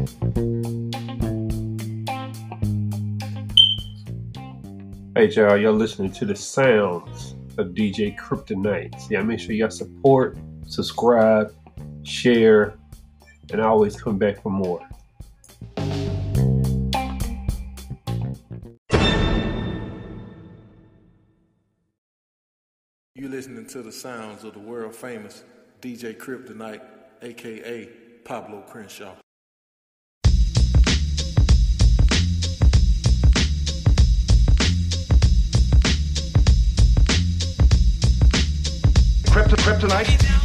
Hey y'all, y'all listening to the sounds of DJ Kryptonite. Yeah, make sure y'all support, subscribe, share, and always come back for more. You listening to the sounds of the world famous DJ Kryptonite, aka Pablo Crenshaw. kryptonite?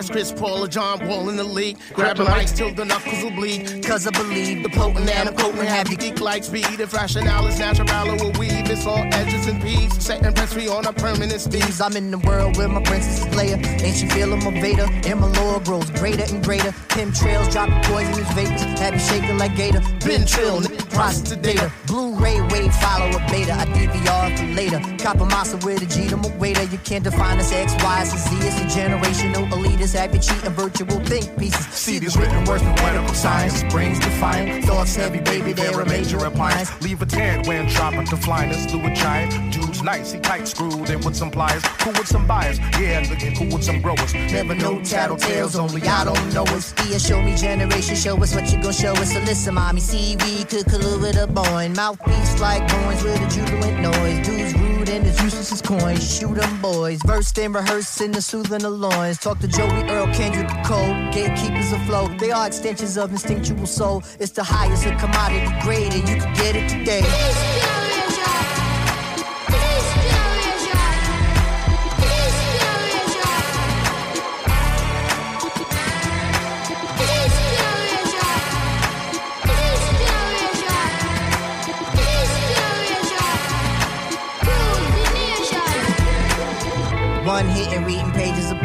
As Chris Paul or John Wall in the league. Grab the mics till the knuckles will bleed. Cause I believe the potent and I'm potent. Have you geek like speed? If rationale is natural, we'll weave. It's all edges and peace, Setting press free on a permanent speed. I'm in the world where my princess is layer. Ain't she feeling my Vader? And my lore grows greater and greater. Chemtrails dropping poisonous vapors. Have you shaking like Gator? Been process data. Blu-ray wave, follow a beta. I DVR for later. Copper massa with a G to waiter. You can't define us X, Y, Z. It's a generational elitist. You cheating virtual think pieces. See these written words from medical science. Brains defiant. Thoughts heavy, baby. They're a major appliance. Leave a tan when tropical flyness. a giant. Dude's nice. He tight screwed in with some pliers. Cool with some buyers. Yeah, looking cool with some growers. Never know tattletales, only I don't know us. Yeah, show me generation, show us what you gon' show us. So listen, mommy, see we could collude with a boy. Mouthpiece like coins with a jubilant noise. Dudes rude and as useless as coins. Shoot 'em boys. Versed and rehearsed in the soothing the loins. Talk to Joey Earl, Kendrick Cole. Gatekeepers afloat. They are extensions of instinctual soul. It's the highest of commodity grade, and you can get it today. One hit and reading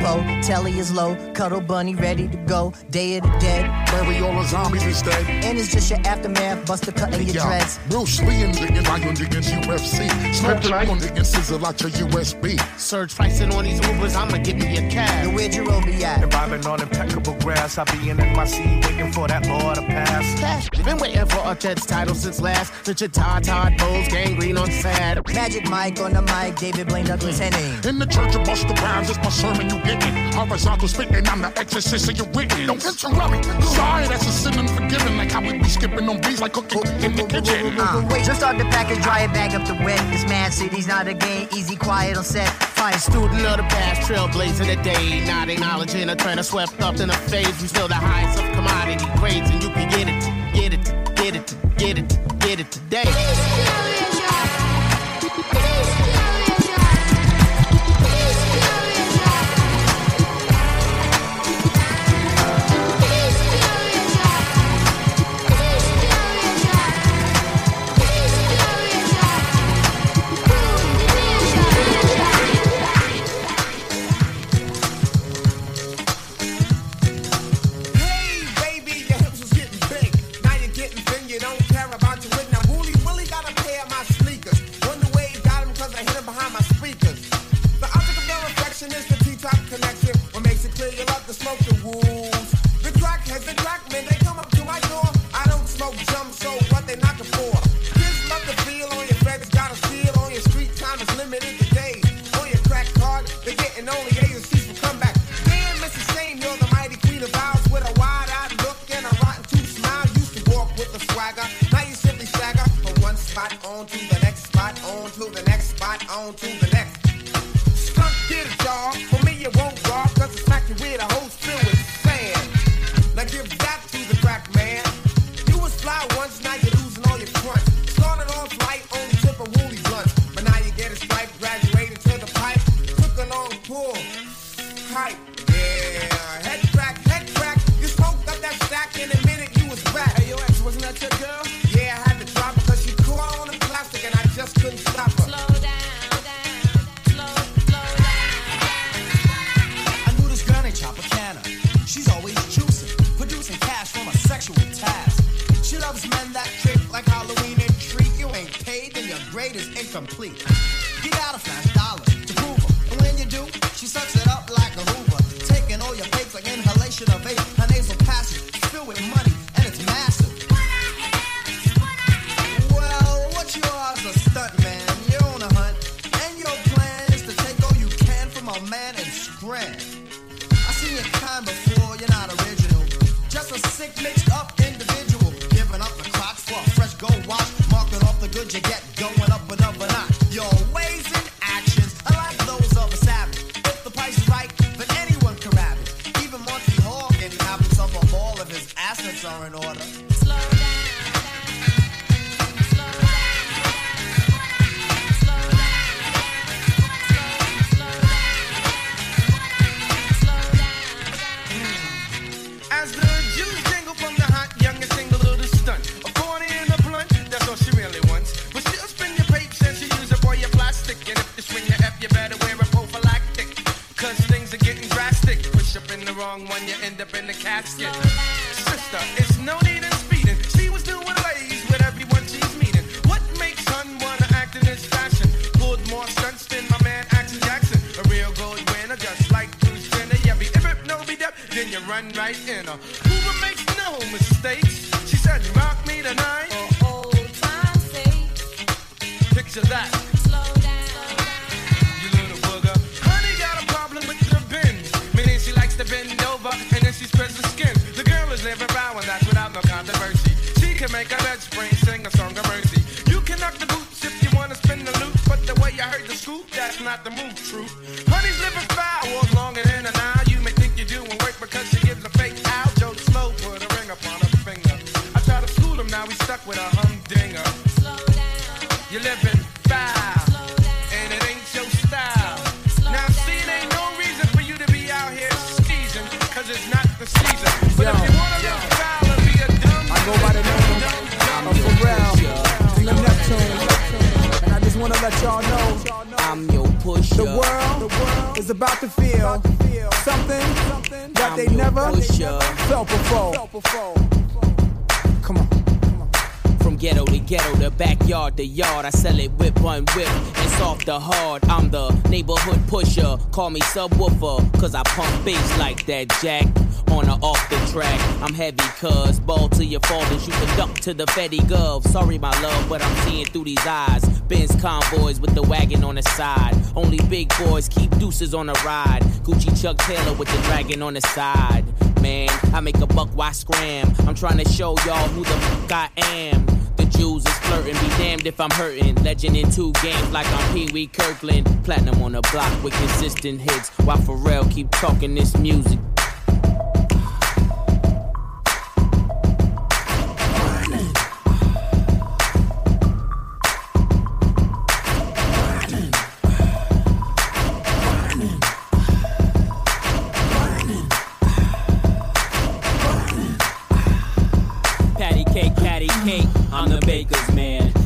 pages of Poe. Telly is low. Cuddle bunny ready to go. Day of the dead. Bury all the zombies instead. And it's just your aftermath. Buster cutting your Yeah. dreads. Bruce Lee and Ligon Lion against UFC. Smoke on against Sizzle out your USB. Surge pricing on these Ubers, I'ma give me a Now cab. where'd your be at? And vibing on impeccable grass. I be in my seat waiting for that law to pass. Cash. Been waiting for a Jets title since last. Richard Todd, Todd Bowles, gangrene on sad. Magic Mike on the mic. David Blaine Douglas Henning. In the church of Busta Rhymes, it's my sermon you getting. Horizontal spitting, I'm the exorcist of your written. Don't interrupt me. Sorry, that's a sin unforgiving. Like how we be skipping on beats like cooking in the kitchen. Uh, just start the package, dry it, bag up the wet. This man city's not a game, easy, quiet on set. Fine student of the past, trailblazing the day. Not acknowledging a trend swept up in a phase. We still the highest of commodity grades, and you can get it, get it, get it, get it, get it today. Off you get, going they never felt before. Ghetto to ghetto, the backyard to yard, I sell it whip one whip It's soft to hard. I'm the neighborhood pusher. Call me subwoofer, cause I pump bass like that jack. On or off the track, I'm heavy, cuz ball to your and shoot the duck to the Fetty Gov. Sorry, my love, but I'm seeing through these eyes. Benz convoys with the wagon on the side. Only big boys keep deuces on the ride. Gucci Chuck Taylor with the dragon on the side. Man, I make a buck, why scram? I'm trying to show y'all who the fuck I am. The Jews is flirting, be damned if I'm hurting. Legend in two games like I'm Pee Wee Kirkland. Platinum on the block with consistent hits. While Pharrell keep talking this music.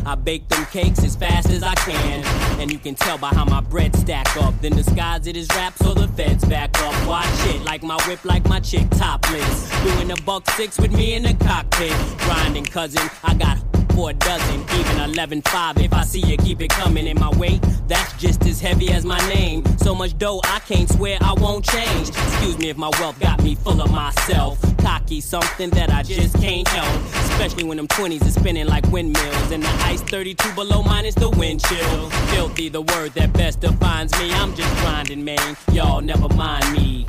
I bake them cakes as fast as I can. And you can tell by how my bread stack up. Then disguise it as rap so the feds back up. Watch it like my whip, like my chick topless. Doing a buck six with me in the cockpit. Grinding cousin, I got for a dozen, even 11 5. If I see you, keep it coming in my weight. That's just as heavy as my name. So much dough, I can't swear I won't change. Excuse me if my wealth got me full of myself. Cocky, something that I just can't help. Especially when them 20s is spinning like windmills. And the ice 32 below minus the wind chill. Filthy, the word that best defines me. I'm just grinding, man. Y'all never mind me.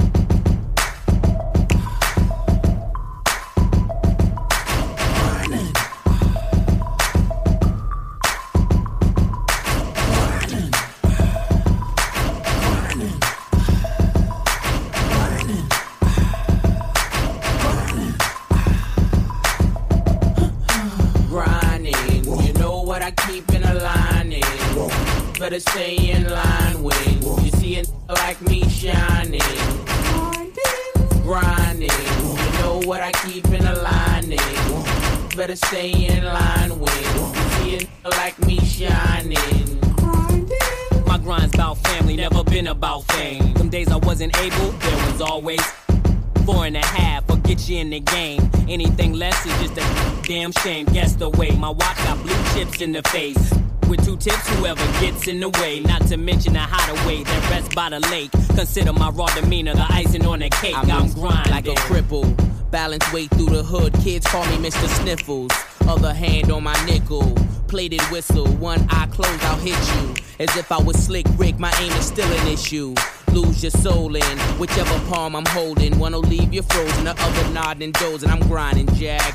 In the face. With two tips, whoever gets in the way. Not to mention the hideaway that rests by the lake. Consider my raw demeanor the icing on the cake. I'm, grinding like a cripple. Balance weight through the hood. Kids call me Mr. Sniffles. Other hand on my nickel. Plated whistle. One eye closed, I'll hit you. As if I was slick Rick, my aim is still an issue. Lose your soul in whichever palm I'm holding. One will leave you frozen, the other nodding dozing. I'm grinding, Jack.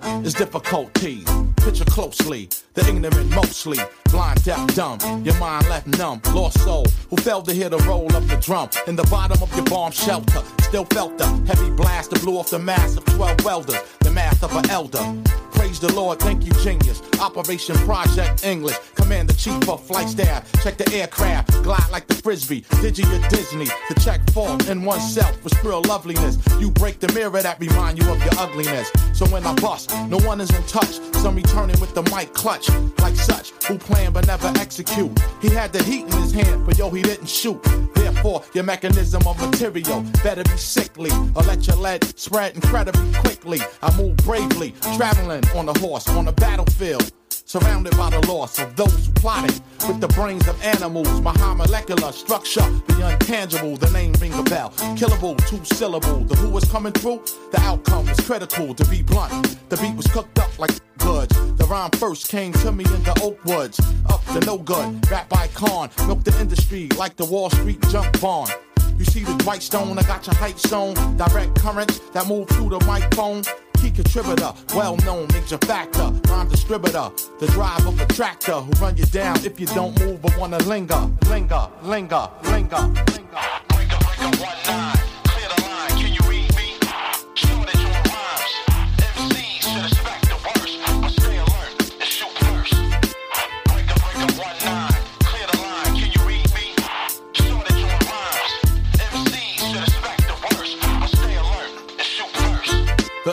it's difficulties. Picture closely, the ignorant mostly, blind, deaf, dumb. Your mind left numb, lost soul, who failed to hear the roll of the drum. In the bottom of your bomb shelter, still felt the heavy blast that blew off the mass of 12 welders, the math of an elder. Praise the Lord, thank you, genius. Operation Project English, Commander Chief of Flight Staff. Check the aircraft, glide like the frisbee. Digi or Disney to check fault in oneself with real loveliness. You break the mirror that remind you of your ugliness. So when I bust, no one is in touch. Some returning with the mic clutch, like such, who plan but never execute. He had the heat in his hand, but yo, he didn't shoot. Therefore, your mechanism of material better be sickly, or let your lead spread incredibly quickly. I move bravely, traveling on a horse on a battlefield. Surrounded by the loss of those who plotted with the brains of animals. My high molecular structure, the untangible, the name ring a bell. Killable, two syllable. The who was coming through, the outcome was critical to be blunt. The beat was cooked up like goods. The rhyme first came to me in the oak woods. Up the no good, rap icon. Milk the industry like the Wall Street junk bond. You see the Dwight Stone, I got your hype zone. Direct currents that move through the microphone. Key contributor, well known, major factor, rhyme distributor, the drive of a tractor who run you down if you don't move but wanna linger, linger, linger, linger, linger. The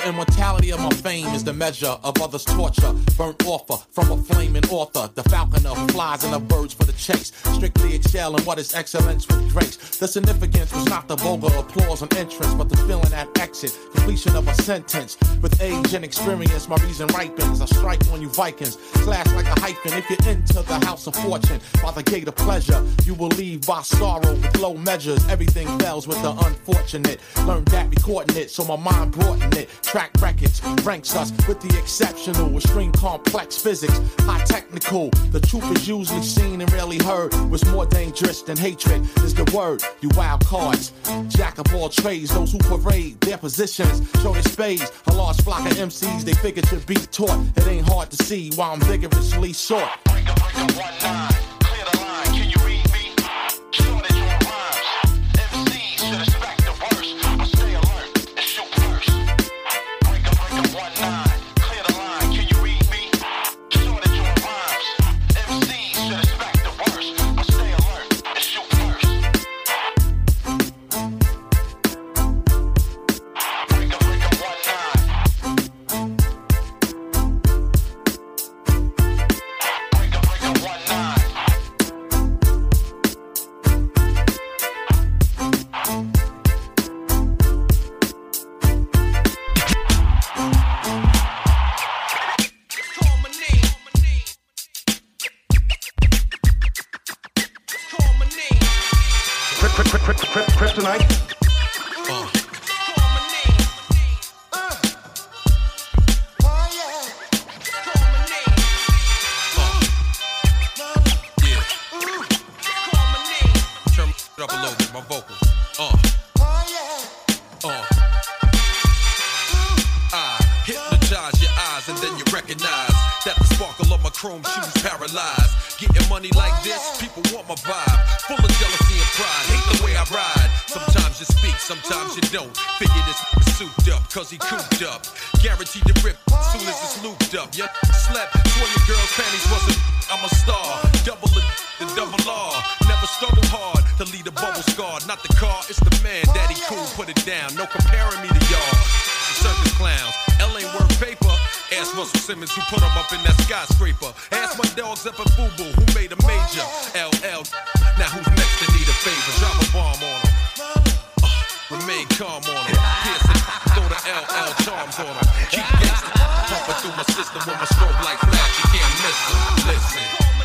immortality of my fame is the measure of others' torture. Burnt offer from a flaming author. The falconer who flies and the birds for the chase. Strictly excelling in what is excellence with grace. The significance was not the vulgar applause on entrance, but the feeling at exit. Completion of a sentence. With age and experience, my reason ripens. I strike on you Vikings. Slash like a hyphen. If you're into the house of fortune, by the gate of pleasure, you will leave by sorrow with low measures. Everything fails with the unfortunate. Learned that recording it, so my mind brought in it. Track records ranks us with the exceptional, extreme complex physics, high technical. The truth is usually seen and rarely heard. What's more dangerous than hatred is the word. You wild cards, jack of all trades, those who parade their positions, show their spades. A large flock of MCs, they figure to be taught. It ain't hard to see why I'm vigorously sought. Kryptonite. Chrome shoes paralyzed. Getting money like this, people want my vibe. Full of jealousy and pride, hate the way I ride. Sometimes you speak, sometimes you don't. Figure this is souped up, cause he cooped up. Guaranteed to rip soon as it's looped up. Yeah, slept, swore your girl's panties wasn't. I'm a star, double it, the double R. Never struggle hard to lead a bubble scar. Not the car, it's the man. Daddy cool, put it down. No comparing me to y'all. Circus clowns, L ain't worth paper. Ask Russell Simmons who put him up in that skyscraper. Ask my dogs up at Boo who made a major. LL, now who's next to need a favor? Drop a bomb on him. Uh, remain calm on him. Pierce it, throw the LL charms on him. Keep gangsta, pumping through my system with my strobe like flash. You can't miss it. Listen.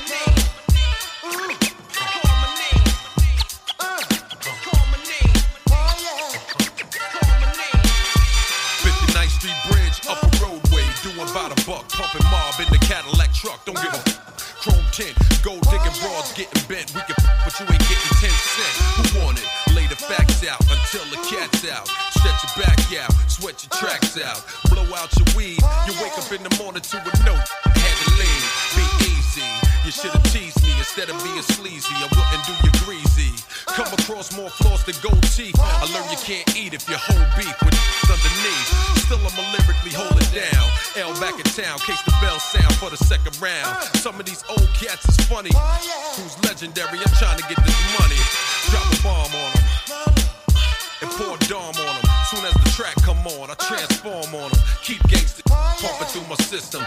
Don't give a f- chrome tint, gold digging broads getting bent. We can but you ain't getting 10 cent. Who want it? Lay the facts out until the cat's out. Stretch your back out, sweat your tracks out. Blow out your weed. You wake up in the morning to a note. Had to leave. Be easy. You should have teased me instead of being sleazy. I wouldn't do you greasy. Come across more flaws than gold teeth. I learned you can't eat if you hold beef with underneath. Still, I'ma lyrically hold for the second round. Some of these old cats is funny. Who's legendary? I'm trying to get this money. Drop a bomb on them and pour Dom on them. Soon as the track come on, I transform on them. Keep gangsta pumping through my system.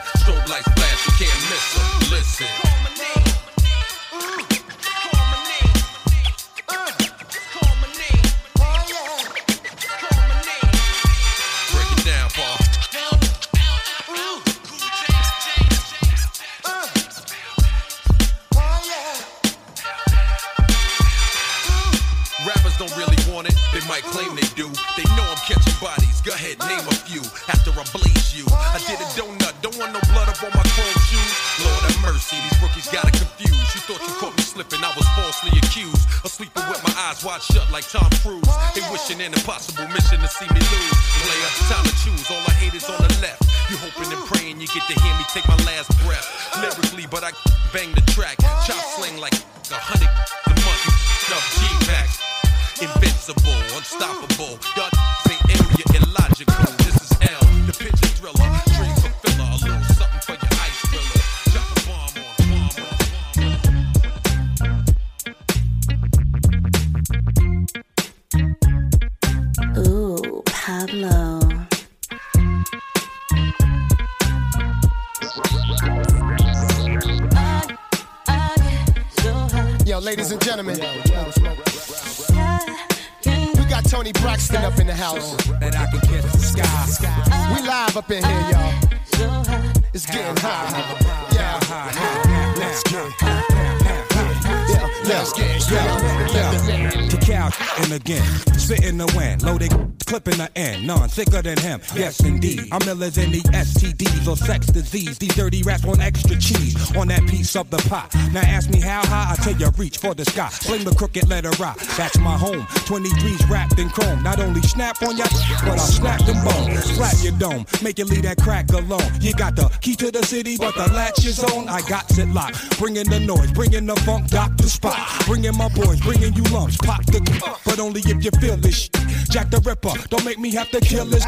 Than him. Yes, indeed. I'm illers than the STDs or sex disease. These dirty rats want extra cheese on that piece of the pie. Now ask me how high, I tell you reach for the sky. Sling the crooked letter rock. That's my home. 23's wrapped in chrome. Not only snap on ya, but I'll snap them bones. Flat your dome, make you leave that crack alone. You got the key to the city, but the latch is on. I got it locked. Bringing the noise, bringing the funk, Dr. Spot. Bringing my boys, bringing you lumps. Pop the but only if you feel this. Jack the Ripper, don't make me have to kill this.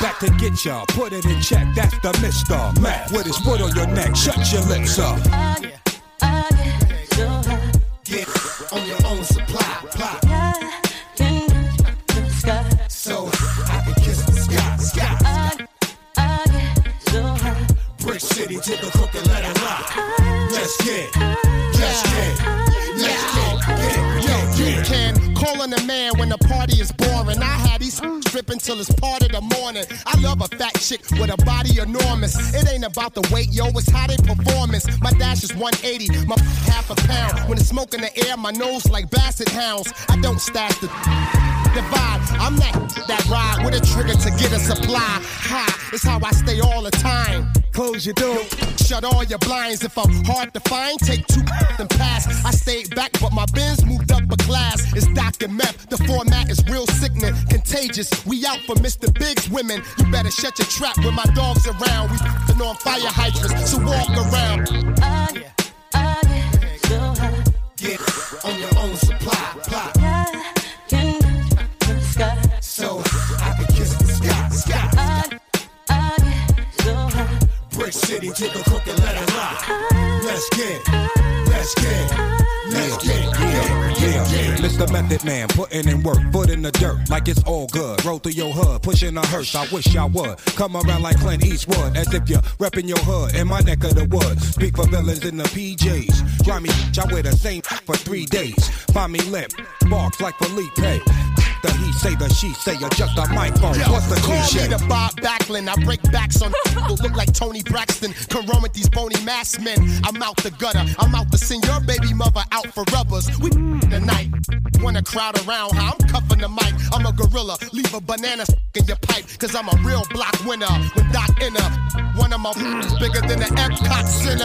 Back to get ya, put it in check. That's the Mr. Mac with his foot on your neck. Shut your lips up. Get on your own supply. Plot. So I can kiss the sky. Sky. Brick City to the crooked letter rock. Let's get, let's get, let's get, get, get, You can call on a man till it's part of the morning. I love a fat chick with a body enormous. It ain't about the weight, yo, it's how they performance. My dash is 180, my half a pound. When it's smoke in the air, my nose like basset hounds. I don't stash the divide. I'm that that ride with a trigger to get a supply. High, it's how I stay all the time. Close your door. Shut all your blinds. If I'm hard to find, take two and pass. I stayed back, but my bins moved up a class. It's Dr. Meth. The format is real sickening, contagious. We out for Mr. Big's women. You better shut your trap when my dog's around. We on fire hydrants, so walk around. Get on your own supply. Plot. So Brick City to the crooked letter rock. Let's get, let's get, let's get, Yeah, yeah, yeah. Mr. Method Man, putting in work, foot in the dirt, like it's all good. Roll through your hood, pushing a hearse. I wish I would come around like Clint Eastwood, as if you're repping your hood in my neck of the woods. Speak for villains in the PJs. Grimy, I wear the same for three days. Find me limp, barks like Felipe. The he say, the she say, adjust the microphone. Yo, What's the call cliche? me the Bob Backlund. I break backs on who look like Toni Braxton. Come run with these bony mass men. I'm out the gutter. I'm out to send your baby mother out for rubbers. We tonight. Wanna crowd around how I'm cuffing the mic. I'm a gorilla. Leave a banana in your pipe. Cause I'm a real block winner. When Doc Inner, one of my bigger than the Epcot Center.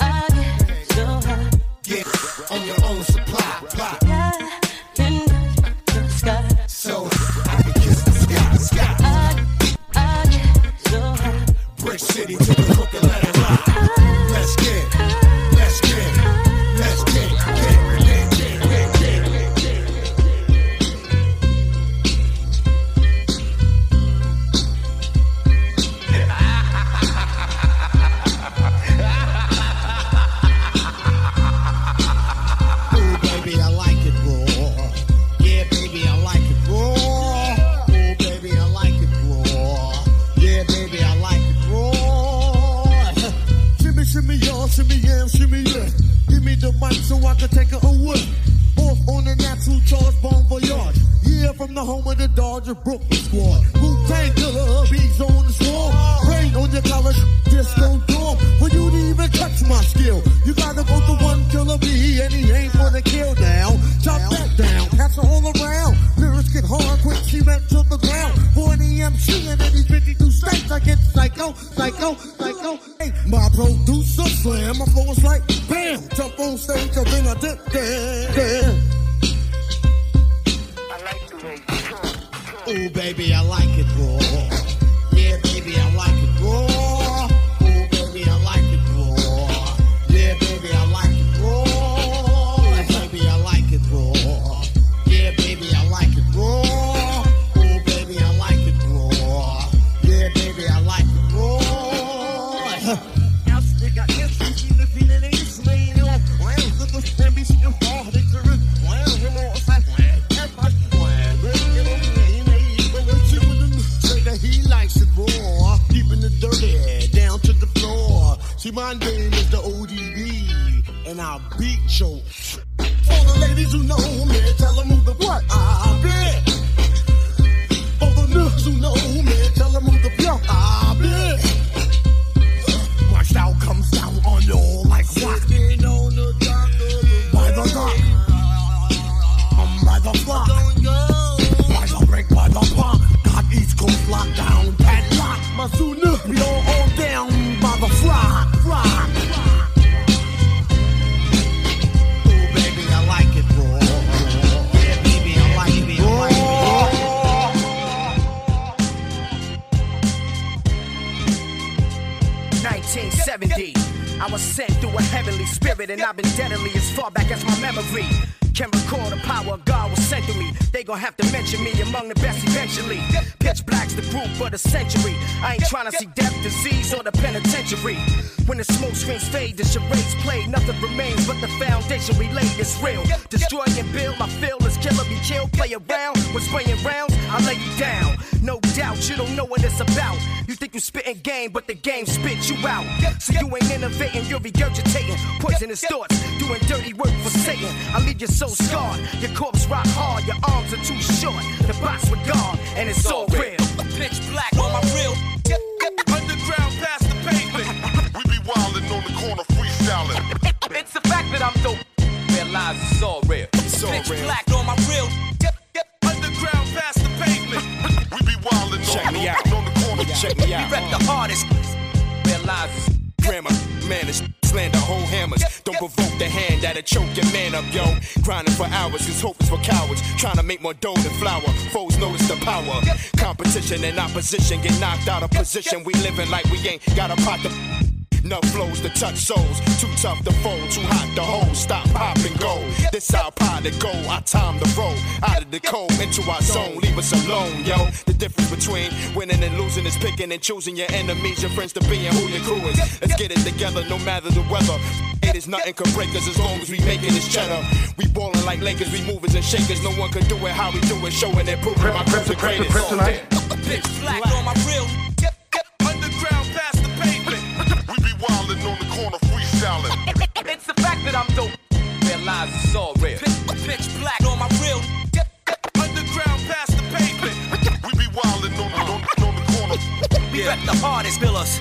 I get so high. Get on your own supply. Plot so I can kiss the sky. The sky. I, I get so high. Brick City to the Brooklyn line. Let's get. Shimmy, yeah. Give me the mic so I can take it away. Off on the natural charge, bon voyage. Yeah, from the home of the Dodger Brooklyn squad. Wu Tang killer, bees on the swarm. Rain on your college disco dorm. For you to even touch my skill, you gotta go to one killer bee, and he ain't for the kill now. Chop that down, it all around. Lyrics get hard, quick cement to the ground. For an EMC in these 52 states, I get psycho, psycho, psycho. My producer slam, my flow is like bam. Jump on stage, and then I dip there. Poisonous thoughts, doing dirty work for Satan. I leave you so scarred, your corpse rock hard, your arms are too short. The box with God, and it's all real. Pitch black on my real. Underground past the pavement. We be wildin' on the corner freestyling. It's the fact that I'm dope. Realize it's all real. It's all Pitch real. black on my real. Underground past the pavement. We be wildin' Check on, me on, out. on the corner. Check me We out. rep the hardest. Realize it's Grammar, manners, slander, whole hammers. Don't provoke the hand that'll choke your man up, yo. Grinding for hours, cause hope is for cowards. Trying to make more dough than flour. Foes notice the power. Competition and opposition get knocked out of position. We living like we ain't got a pot to. Enough flows to touch souls. Too tough to fold, too hot to hold. Stop, pop, and go. This our pilot go. Our time to roll. Out of the cold, into our zone. Leave us alone, yo. The difference between winning and losing is picking and choosing your enemies, your friends to be, and who your crew is. Let's get it together, no matter the weather. It is nothing can break us as long as we making this cheddar. We ballin' like Lakers, we movers and shakers. No one can do it how we do it, showing it, proving my crib's the greatest. pitch black on my real. Wildin' on the corner freestyling. It's the fact that I'm dope. Realize it's all real. Pitch black on my real. Underground past the pavement. We be wildin' on, on, on the corner. We rep the hardest pillars.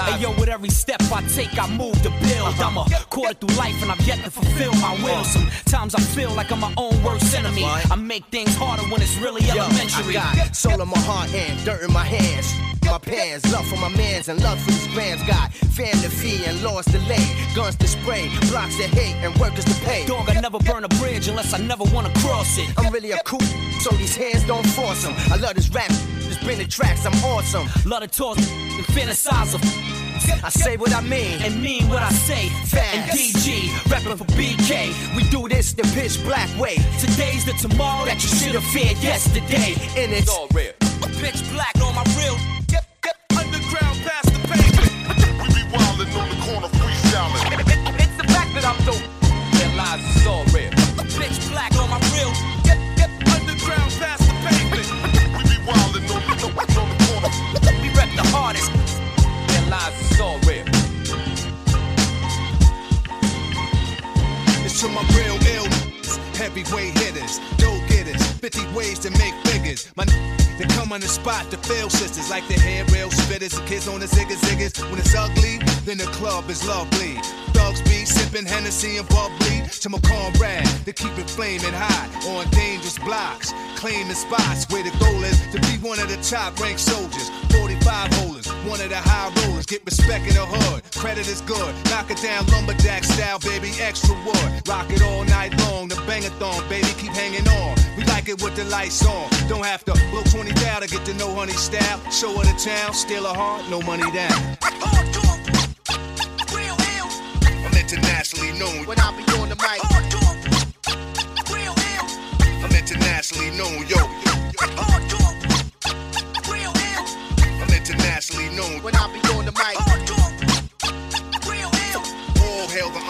Hey yo, with every step I take, I move to build. Uh-huh. I'm a quarter through life and I've yet to fulfill my will. Uh-huh. Sometimes I feel like I'm my own worst enemy. I make things harder when it's really Yo, elementary. I got soul in my heart and dirt in my hands. My pants, love for my mans and love for these bands. Got family fee and laws to lay, guns to spray, blocks to hate, and workers to pay. Dog, I never burn a bridge unless I never wanna cross it. I'm really a cool, so these hands don't force them. I love this rap, just bring the tracks, I'm awesome. Love to talk and fantasize of. I say what I mean and mean what I say. Fast. And DG, rapping for BK. We do this the pitch black way. Today's the tomorrow that you should have feared yesterday. And it's all real. Pitch black on the spot to fail sisters like the hair rail spitters, the kids on the ziggas ziggas. When it's ugly, then the club is lovely. Thugs be sipping Hennessy and bubbly to my comrade to keep it flaming hot on dangerous blocks, claiming spots where the goal is to be one of the top ranked soldiers. 45 holders, one of the high rollers, get respect in the hood. Credit is good, knock it down lumberjack style, baby, extra wood. Rock it all night long, the bangathon, baby, keep hanging on. We like it with the lights on, don't have to blow 20 down to get to know honey style. Show her the town, steal her heart, no money down. I'm internationally known when I be on the mic. I'm internationally known, yo. I'm known when I be on the mic. All hail the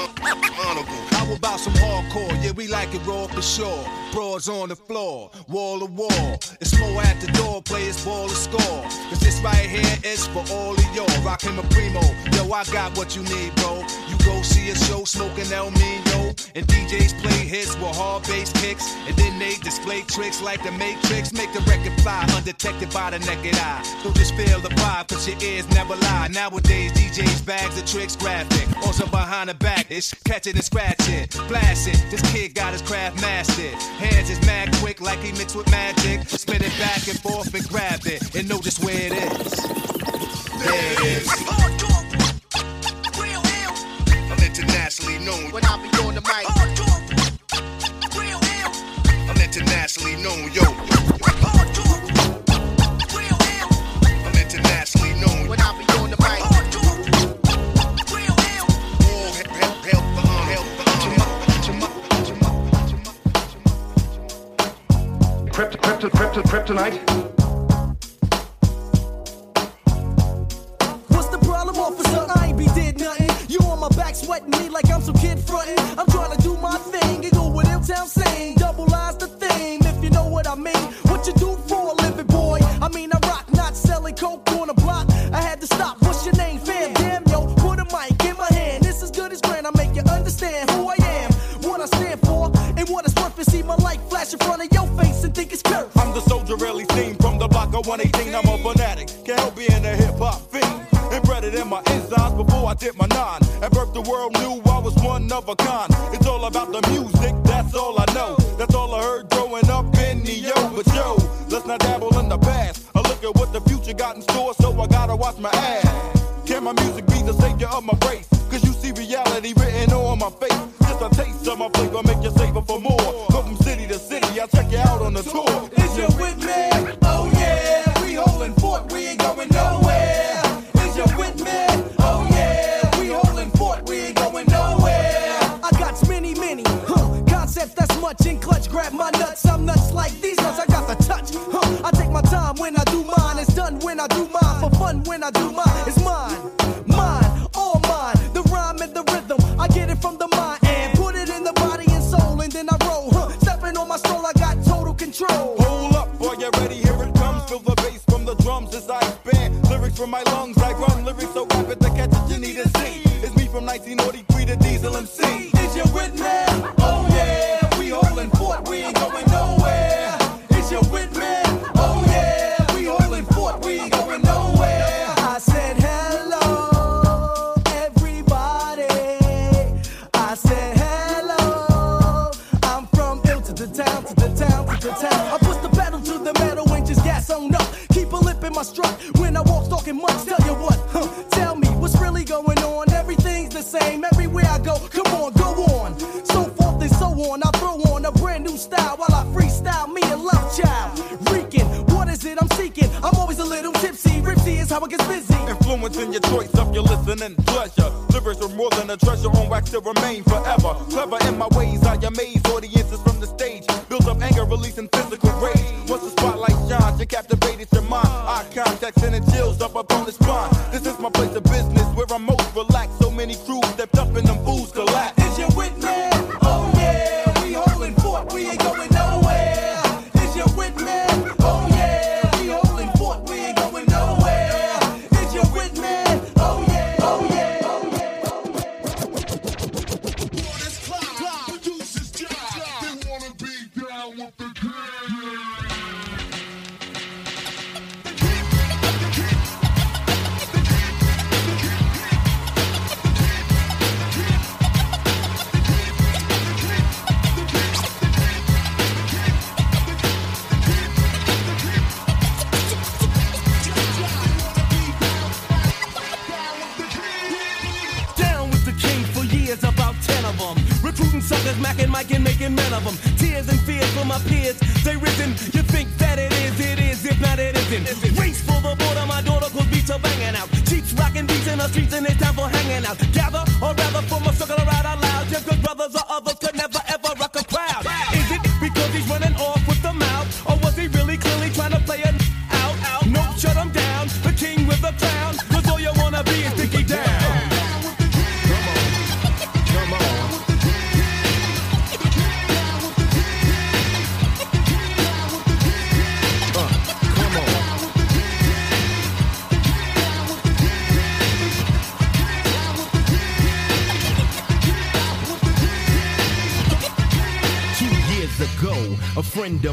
honorable. How about some hardcore? Yeah, we like it raw for sure. Broads on the floor, wall to wall. It's more at the door, players ball to score. Cause this right here is for all of y'all. Rockin' my primo. Yo, I got what you need, bro. You go see a show smoking El Mino. And DJs play hits with hard bass kicks. And then they display tricks like the Matrix. Make the record fly undetected by the naked eye. So just feel the vibe, cause your ears never lie. Nowadays, DJs bags of tricks graphic. Also behind the back, it's catching and scratch it. Blast it, this kid got his craft mastered. Hands is mad quick like he mixed with magic. Spin it back and forth and grab it. And know just where it is. There it is. Known when I be on the mic. I'm internationally known, yo. I'm internationally known. When I be on the mic. All sweating me like I'm some kid frontin'. I'm trying to do my thing and go what Town saying. Double eyes the theme, if you know what I mean. What you do for a living, boy? I mean, I rock, not selling coke on the block. I had to stop. What's your name, fam? Damn, yo, put a mic in my hand. This is good as grand. I make you understand who I am, what I stand for, and what it's worth to see my light flash in front of your face and think it's curse. I'm the soldier really seen from the block I of 118. I'm a fanatic, can't help being a I did my nine. At birth, the world knew I was one of a kind. It's all about the music, that's all I know. That's all I heard growing up in the yo. But yo, let's not dabble in the past. I look at what the future got in store, so I gotta watch my ass. Can my music be the savior of my race? Cause you see reality written on my face. Just a taste of my flavor, make you Much in clutch, grab my nuts. I'm nuts like these nuts, I got the touch, huh? I take my time when I do mine, it's done when I do mine. For fun when I do mine, it's mine,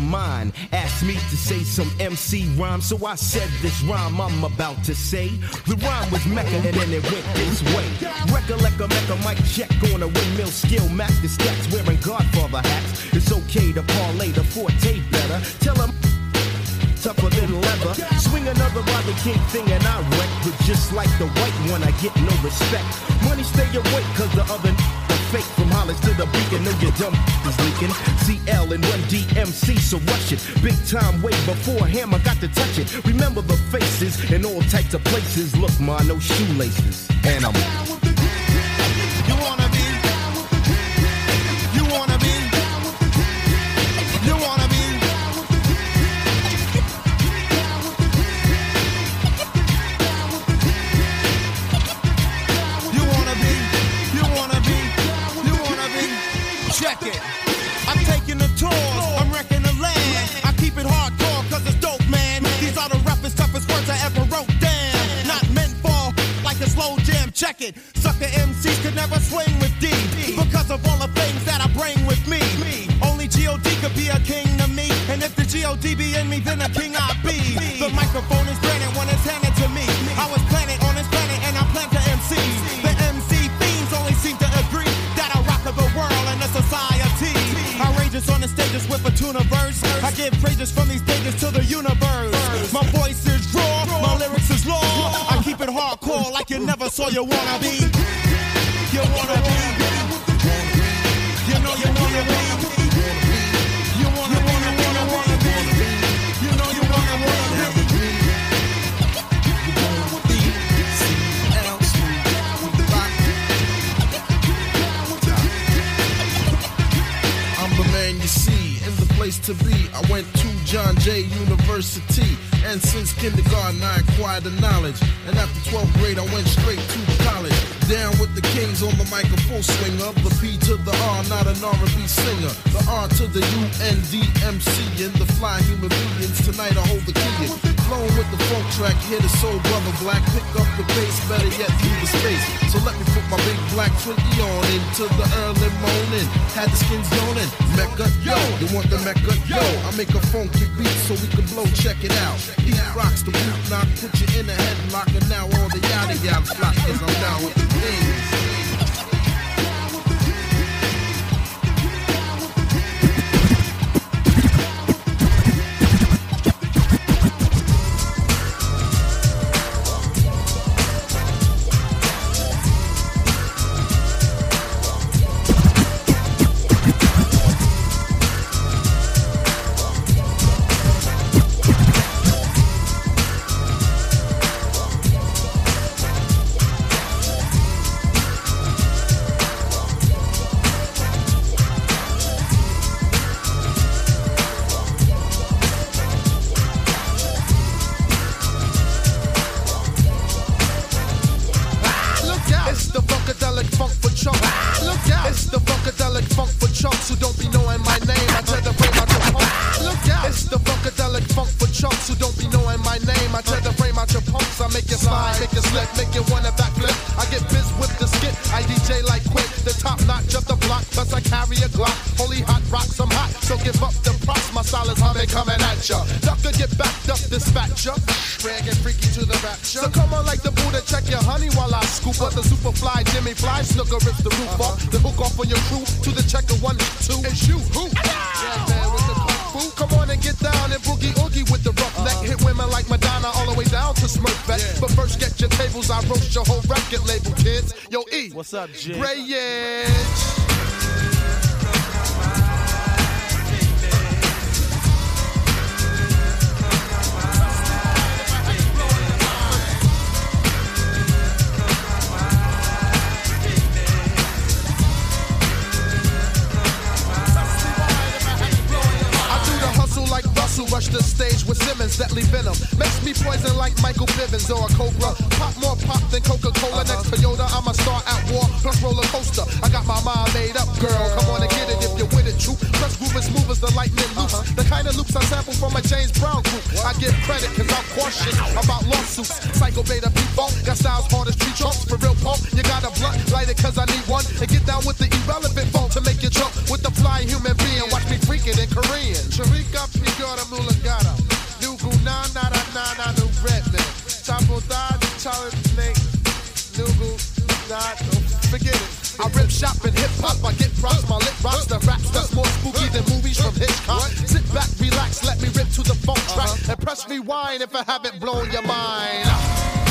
mind. Asked me to say some MC rhyme, so I said this rhyme I'm about to say. The rhyme was Mecca and then it went this way. Recollect a Mecca mic check on a windmill skill, Mac the stats, wearing Godfather hats. It's okay to parlay the forte better. Tell them tougher than leather. Swing another Rodney King thing and I wreck. But just like the white one, I get no respect. Money stay awake, cause the other the fake knowledge to the beacon. know your dumb is leaking. CL and 1DMC, so rush it. Big time way before him, I got to touch it. Remember the faces in all types of places. Look, ma, no shoelaces. And I'm. yada yada flock, cause I'm down with the things. E. like rush the stage with Simmons, deadly venom. Makes me poison like Michael Bivins or a Cobra. Pop more pop than Coca-Cola. Next uh-huh. Toyota, I'm a star at war, plus roller coaster. I got my mind made up, girl. Come on and get it if you're with it, true. Press groove and smooth as the lightning loops. Uh-huh. The kind of loops I sample from a James Brown group. I give credit cause I'm cautious about lawsuits. Psycho beta people got styles hard as tree trunks. For real punk, you got a blunt, light it cause I need one. And get down with the irrelevant phone to make you jump with the flying human being. Watch me freak it in Korean. Sharika Pigora Mulagata. Nugu na na na na na nu Redman. Chapo da Charlie Snake. Nugu na oh, forget it. I rip shop and hip hop, I get props, my lip rocks the raps that's more spooky than movies from Hitchcock. Sit back, relax, let me rip to the funk track uh-huh. and press rewind if I haven't blown your mind.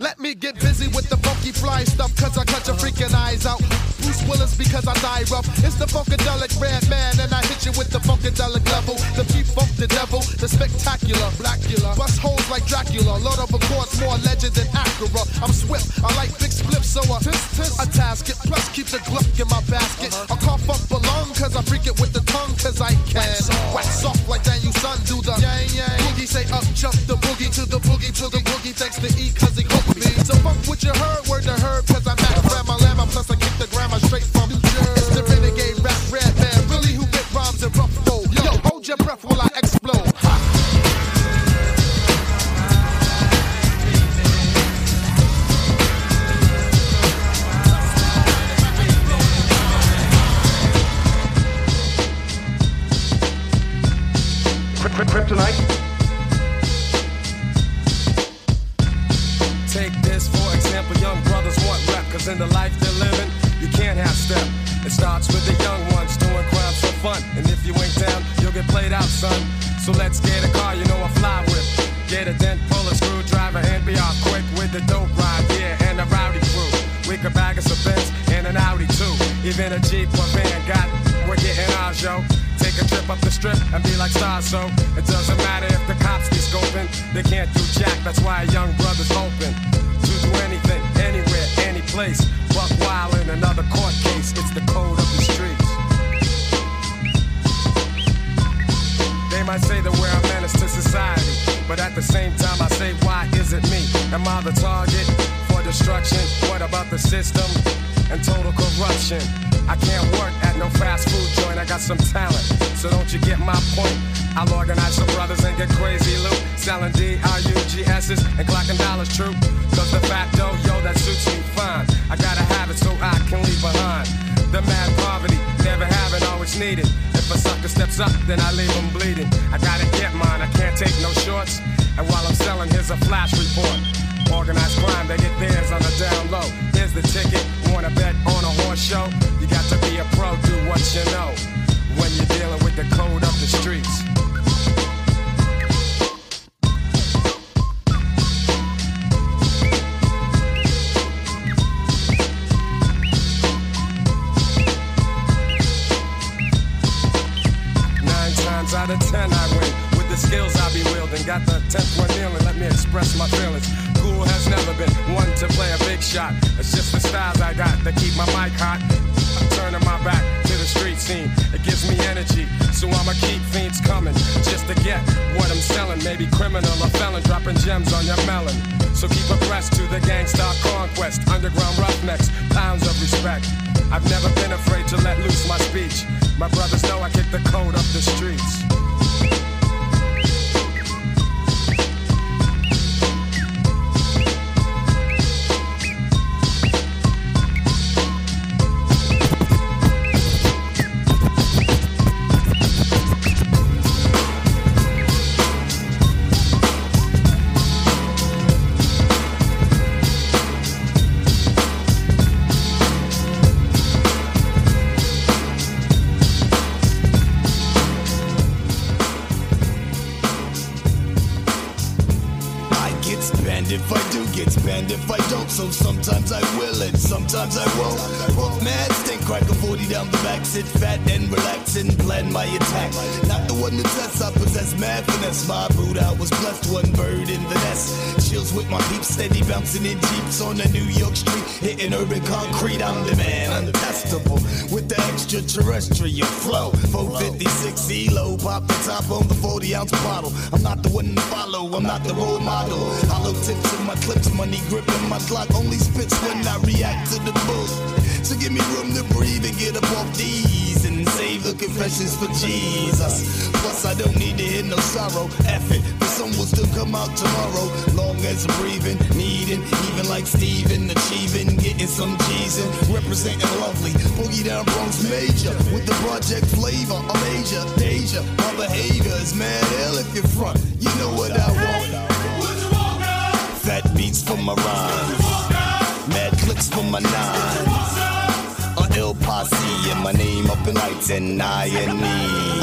Let me get busy with the funky fly stuff, cause I cut your freaking eyes out. Bruce Willis because I die rough. It's the funkadelic Redman, and I hit you with the funkadelic level. The P funk, the devil, the spectacular, Blackula. Bust holes like Dracula, Lord of Accords, more legend than Acura. I'm swift, I like big spliffs, so I tis, tis, I task it. Plus keep the gluck in my basket. I cough up a lung, cause I freak it with the tongue, cause I can. Wax off like Daniel-san do the yang yang. Boogie say up, jump the boogie to the boogie to the boogie. Thanks to E, cause he hooked me. So fuck what you heard, word to herb, cause I'm Mac Grandma Lamb, plus I kick the straight from New Jersey. It's the renegade rap Redman, really who get rhymes and rough flow. Yo, hold your breath while I. Out of ten I win with the skills I be wielding. Got the tenth one kneeling, let me express my feelings. Cool has never been one to play a big shot. It's just the styles I got that keep my mic hot. I'm turning my back street scene. It gives me energy, so I'ma keep fiends coming just to get what I'm selling. Maybe criminal or felon, dropping gems on your melon. So keep abreast to the gangsta conquest. Underground roughnecks, pounds of respect. I've never been afraid to let loose my speech. My brothers know I kick the code up the streets. My attack. Not the one that says I possess mad finesse. My boot I was blessed, one bird in the nest. Chills with my peeps, steady bouncing in jeeps on the New York street, hitting urban concrete. I'm the man, untestable with the extraterrestrial flow. 456 ELO, pop the top on the 40 ounce bottle. I'm not the one to follow, I'm not the role model. Hollow tips in my clips, money gripping my clock. Only spits when I react to the bull. So give me room to breathe and get up off these the confessions for Jesus. Plus, I don't need to hear no sorrow. F it, the sun will still come out tomorrow. Long as I'm breathing, needing, even like Steven, achieving, getting some G's and representing lovely. Boogie down Bronx major with the project flavor. I'm major, danger. My behavior is mad hell if you're front. You know what I want. Fat beats for my rhymes. Mad clicks for my nines. And my name up in lights and I and me.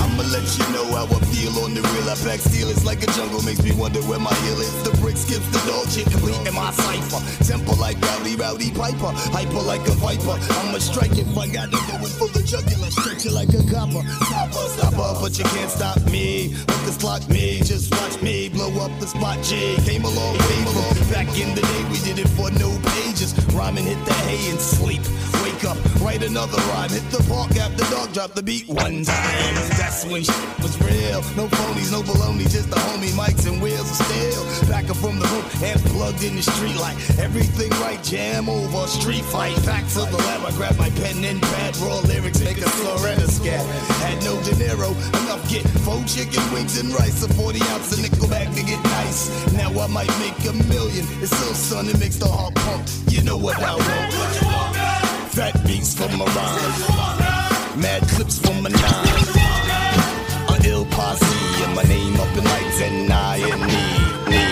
I'ma let you know how I feel on the real. I pack steel, it's like a jungle, makes me wonder where my heel is. The brick skips the dog shit, complete in my cipher. Temple like Rowdy Roddy Piper, hyper like a viper. I'ma strike if I got to go in for the jugular, stretch it like a copper. Stopper, stopper, but you can't stop me. Hookers clock me, just watch me blow up the spot. G came a long way from back in the day. We did it for no pages. Rhyming, hit the hay and sleep. Wake up, write another rhyme. Hit the park after dog, drop the beat one time. That's when shit was real. No phonies, no baloney, just the homie mics and wheels of steel. Back up from the hook and plugged in the street light. Everything right, jam over, street fight. Back to the lab, I grab my pen and pad, raw lyrics, make a Florida scat. Had no dinero, enough get four chicken wings and rice, a 40 ounce of nickel back to get nice. Now I might make a million. It's still sun, it makes the heart pump. You know what I want. Fat beats for my rhymes. Mad clips for my nine. A ill posse and my name up in lights and I and me. me.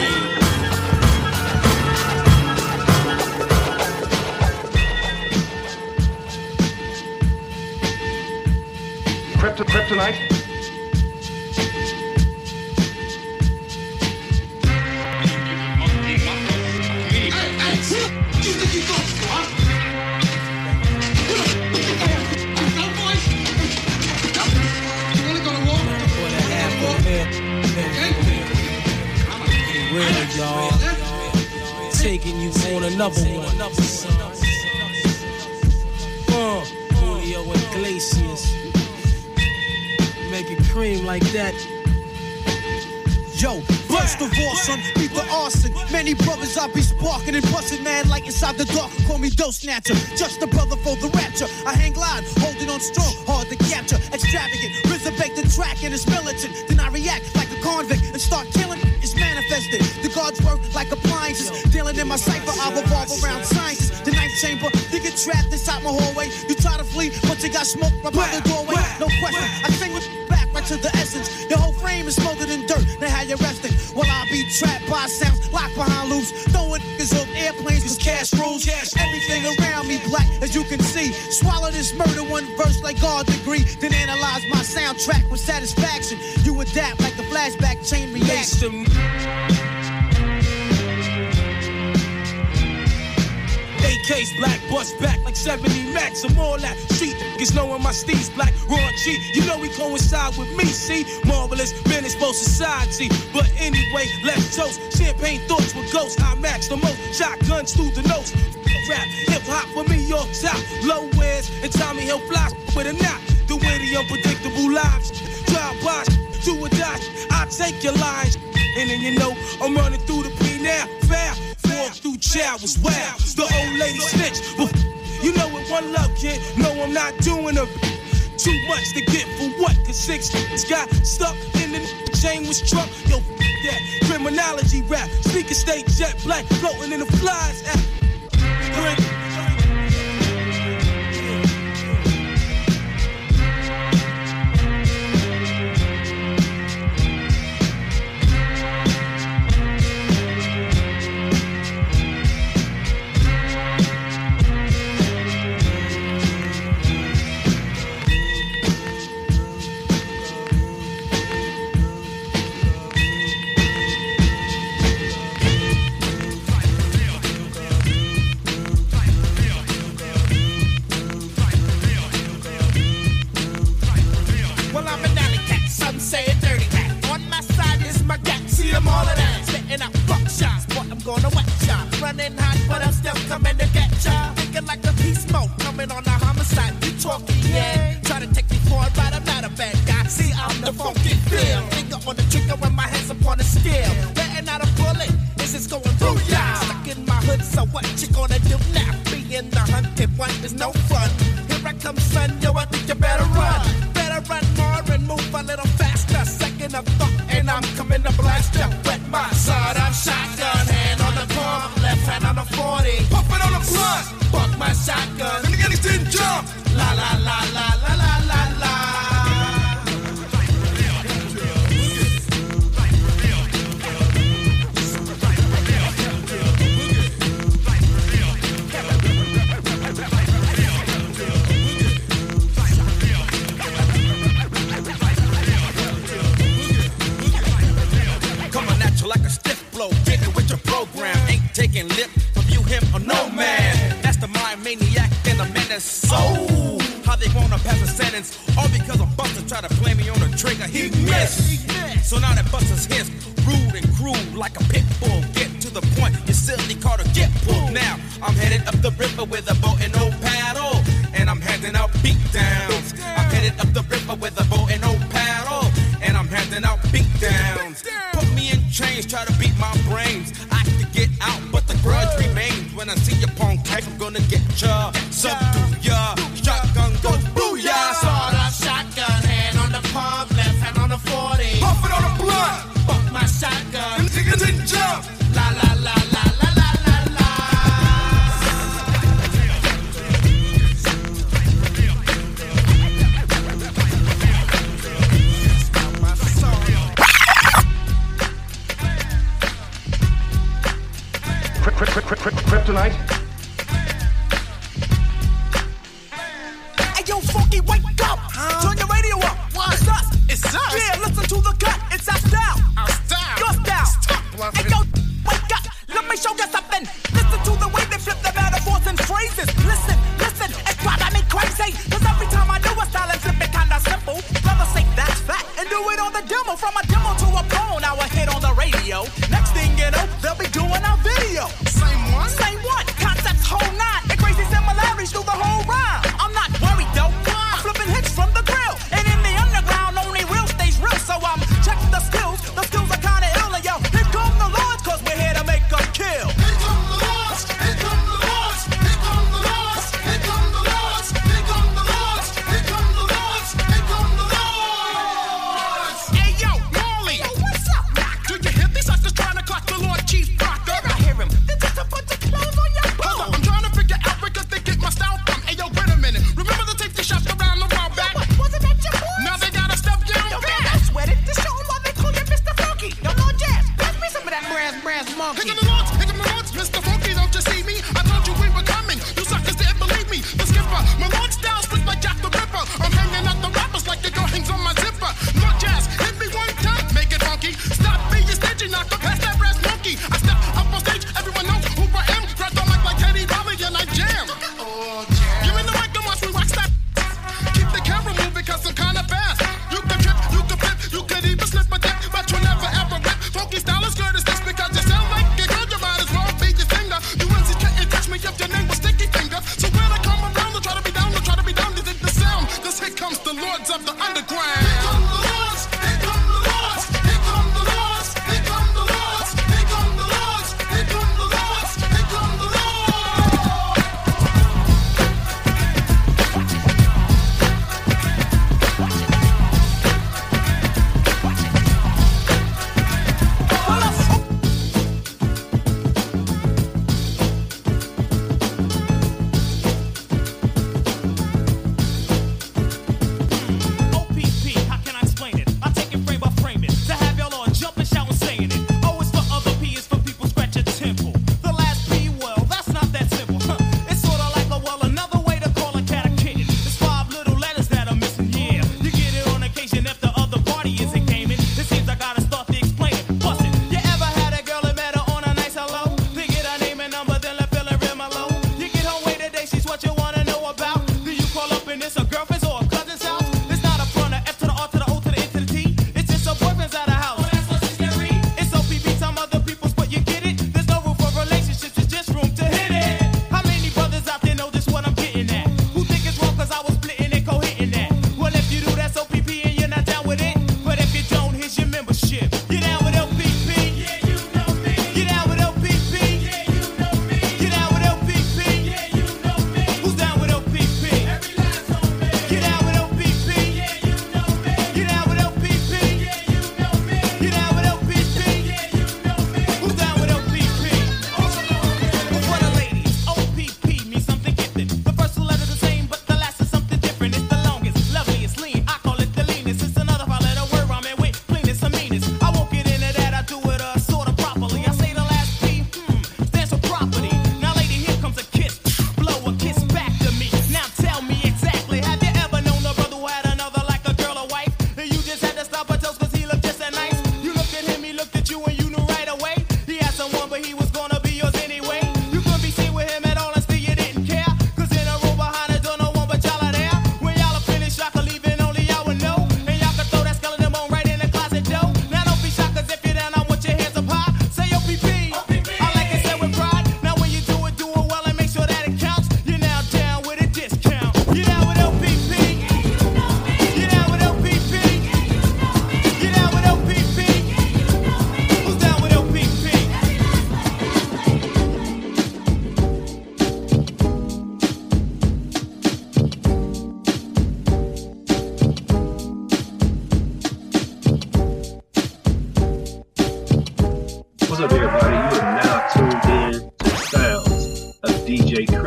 Krypto, kryptonite? Real, y'all. Taking you on another one. Uh, Julio Iglesias. Make it cream like that. Yo, first of all, son, beat the arson. Many brothers I be sparking and busting mad like inside the dark. Call me dough snatcher, just a brother for the rapture. I hang glide, holding on strong, hard to capture. Extravagant, resurrect the track and it's militant. Then I react like convict and start killing. It's manifested. The guards work like appliances. Dealing in my cipher, I revolve around sciences. The ninth chamber, you get trapped inside my hallway. You try to flee, but you got smoke right by the doorway. No question, I sing with back right to the essence. Your whole frame is smothered in dirt. Now how you resting? While I be trapped by sounds locked behind loops. Throwing niggas off airplanes cause cash rules. Everything around me black as you can see. Swallow this murder one verse like God degree. Then analyze my soundtrack with satisfaction. You adapt like a flashback chain reaction. AKs black, bust back like 70 max. I'm all that street niggas knowing my steeds black, raw cheat. You know we coincide with me, see? Marvelous, manageable society. But anyway, let's toast. Champagne thoughts with ghosts. I max the most. Shotguns through the nose. Rap, hip hop for me off top. Low wears and Tommy Hill flies with a knot. The way the unpredictable lives. Drive by, do a dash. I take your lines. And then you know I'm running through the P now, Fair walk through jail wow! The old lady snitch. But you know it, one love, kid. No, I'm not doing a too much to get for what? Cause six got stuck in the chain was truck. Yo, that criminology rap. Speaker state jet black floating in the flies at Get bull. Get to the point, you silly Carter, get pulled. Now I'm headed up the river with a boat and no paddle, and I'm handing out beat downs. I'm headed up the river with a boat and no paddle, and I'm handing out beat downs. Put me in chains, try to beat my brains. I could get out, but the grudge remains. When I see your punk cake, I'm gonna get ya.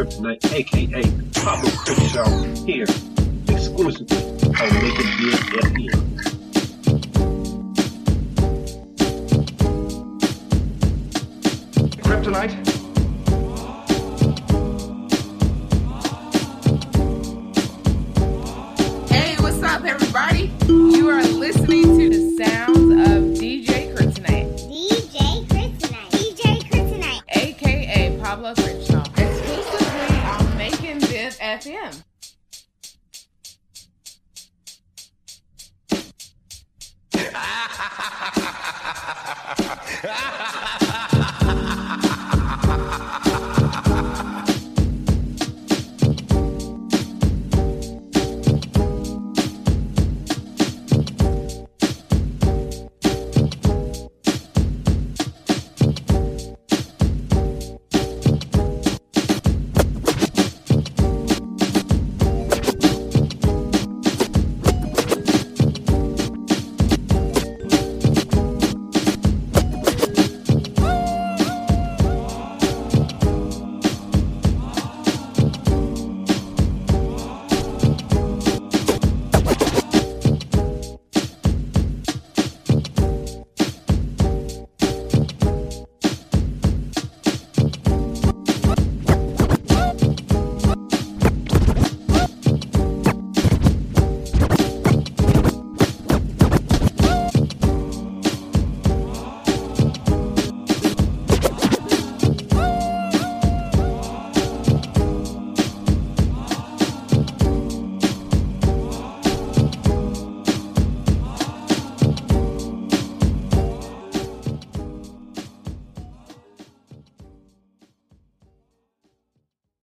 FM.